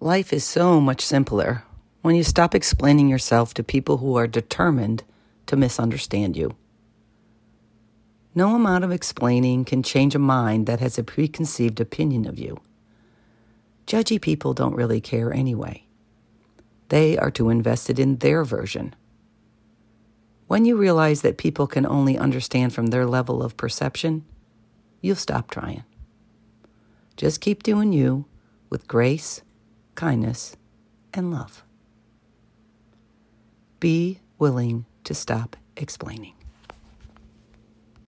Life is so much simpler when you stop explaining yourself to people who are determined to misunderstand you. No amount of explaining can change a mind that has a preconceived opinion of you. Judgy people don't really care anyway. They are too invested in their version. When you realize that people can only understand from their level of perception, you'll stop trying. Just keep doing you with grace, kindness, and love. Be willing to stop explaining.